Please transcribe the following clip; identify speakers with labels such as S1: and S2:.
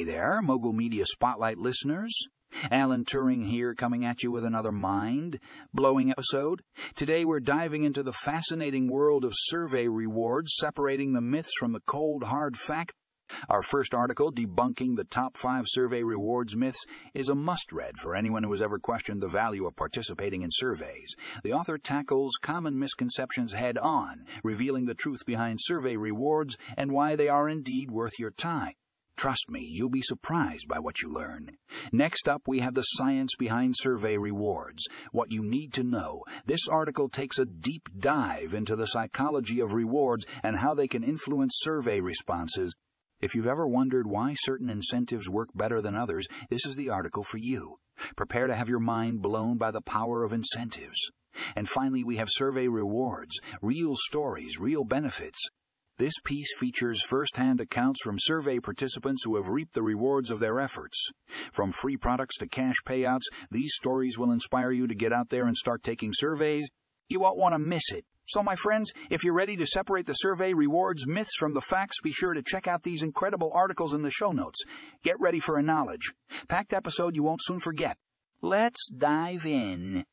S1: Hey there, Mogul Media Spotlight listeners. Alan Turing here coming at you with another mind blowing episode. Today we're diving into the fascinating world of survey rewards, separating the myths from the cold, hard fact. Our first article, debunking the top five survey rewards myths, is a must read for anyone who has ever questioned the value of participating in surveys. The author tackles common misconceptions head on, revealing the truth behind survey rewards and why they are indeed worth your time. Trust me, you'll be surprised by what you learn. Next up, we have the science behind survey rewards. What you need to know. This article takes a deep dive into the psychology of rewards and how they can influence survey responses. If you've ever wondered why certain incentives work better than others, this is the article for you. Prepare to have your mind blown by the power of incentives. And finally, we have survey rewards, real stories, real benefits. This piece features first-hand accounts from survey participants who have reaped the rewards of their efforts. From free products to cash payouts, these stories will inspire you to get out there and start taking surveys. You won't want to miss it. So, my friends, if you're ready to separate the survey rewards myths from the facts, be sure to check out these incredible articles in the show notes. Get ready for a knowledge packed episode you won't soon forget. Let's dive in.